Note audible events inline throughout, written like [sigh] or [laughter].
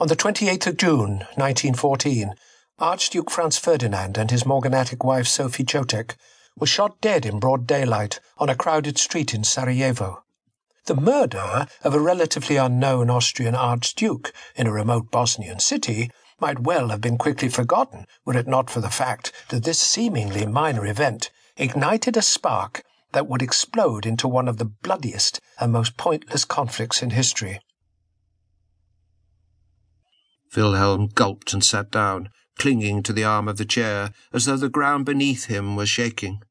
On the 28th of June, 1914, Archduke Franz Ferdinand and his morganatic wife Sophie Chotek were shot dead in broad daylight on a crowded street in Sarajevo. The murder of a relatively unknown Austrian archduke in a remote Bosnian city might well have been quickly forgotten were it not for the fact that this seemingly minor event ignited a spark that would explode into one of the bloodiest and most pointless conflicts in history. Wilhelm gulped and sat down, clinging to the arm of the chair, as though the ground beneath him was shaking.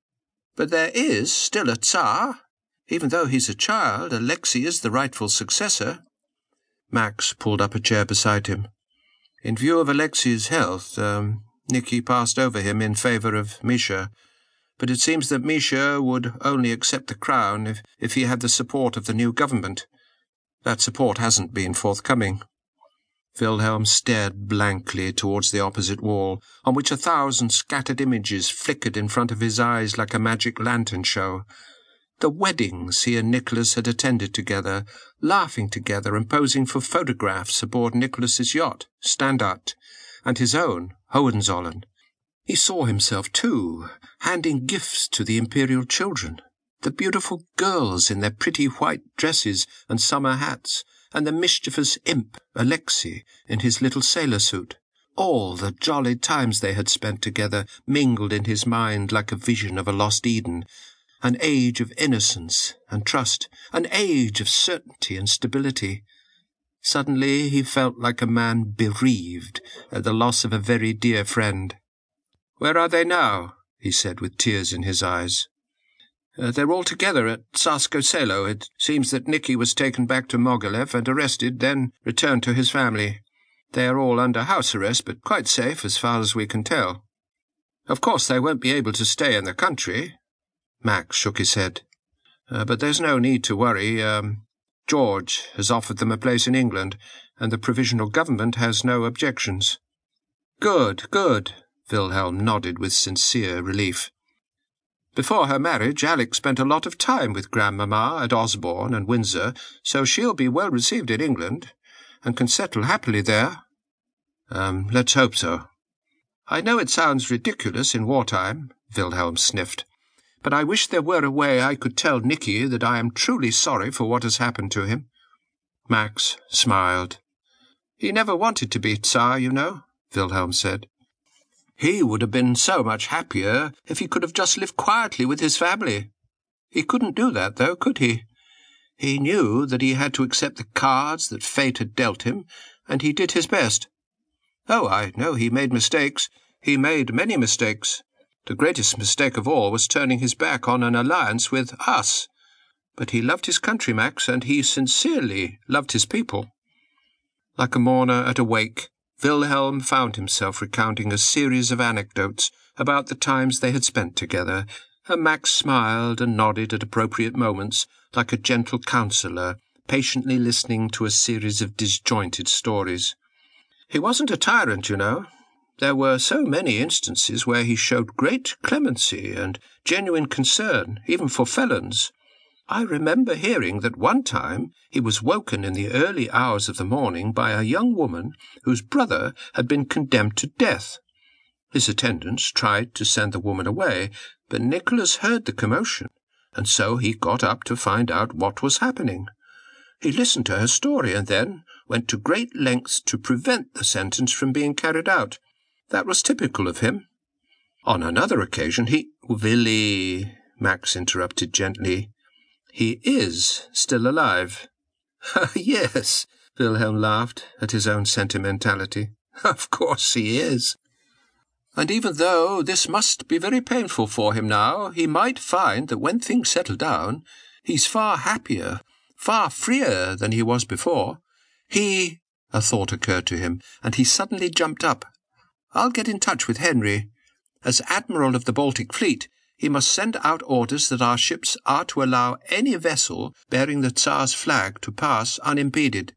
But there is still a Tsar. Even though he's a child, Alexei is the rightful successor. Max pulled up a chair beside him. In view of Alexei's health, um, Nicky passed over him in favour of Misha, but it seems that Misha would only accept the crown if, if he had the support of the new government. That support hasn't been forthcoming. Wilhelm stared blankly towards the opposite wall, on which a thousand scattered images flickered in front of his eyes like a magic lantern show. The weddings he and Nicholas had attended together, laughing together and posing for photographs aboard Nicholas's yacht, Standart, and his own, Hohenzollern. He saw himself, too, handing gifts to the imperial children, the beautiful girls in their pretty white dresses and summer hats, and the mischievous imp, Alexei, in his little sailor suit. All the jolly times they had spent together mingled in his mind like a vision of a lost Eden, an age of innocence and trust, an age of certainty and stability. Suddenly he felt like a man bereaved at the loss of a very dear friend. Where are they now? he said with tears in his eyes. Uh, they're all together at Tsarskoe Selo. It seems that Nicky was taken back to Mogilev and arrested, then returned to his family. They are all under house arrest, but quite safe as far as we can tell. Of course, they won't be able to stay in the country. Max shook his head. Uh, but there's no need to worry. Um, George has offered them a place in England, and the provisional government has no objections. Good, good. Wilhelm nodded with sincere relief. Before her marriage, Alex spent a lot of time with Grandmamma at Osborne and Windsor, so she'll be well received in England, and can settle happily there. Um, let's hope so. I know it sounds ridiculous in wartime, Wilhelm sniffed, but I wish there were a way I could tell Nicky that I am truly sorry for what has happened to him. Max smiled. He never wanted to be Tsar, you know, Wilhelm said. He would have been so much happier if he could have just lived quietly with his family. He couldn't do that, though, could he? He knew that he had to accept the cards that fate had dealt him, and he did his best. Oh, I know he made mistakes. He made many mistakes. The greatest mistake of all was turning his back on an alliance with us. But he loved his country, Max, and he sincerely loved his people. Like a mourner at a wake, Wilhelm found himself recounting a series of anecdotes about the times they had spent together, and Max smiled and nodded at appropriate moments, like a gentle counsellor, patiently listening to a series of disjointed stories. He wasn't a tyrant, you know. There were so many instances where he showed great clemency and genuine concern, even for felons. I remember hearing that one time he was woken in the early hours of the morning by a young woman whose brother had been condemned to death. His attendants tried to send the woman away, but Nicholas heard the commotion, and so he got up to find out what was happening. He listened to her story and then went to great lengths to prevent the sentence from being carried out. That was typical of him. On another occasion he... Willie, Max interrupted gently. He is still alive. [laughs] yes, Wilhelm laughed at his own sentimentality. [laughs] Of course he is. And even though this must be very painful for him now, he might find that when things settle down, he's far happier, far freer than he was before. He. A thought occurred to him, and he suddenly jumped up. I'll get in touch with Henry. As Admiral of the Baltic Fleet, he must send out orders that our ships are to allow any vessel bearing the Tsar's flag to pass unimpeded.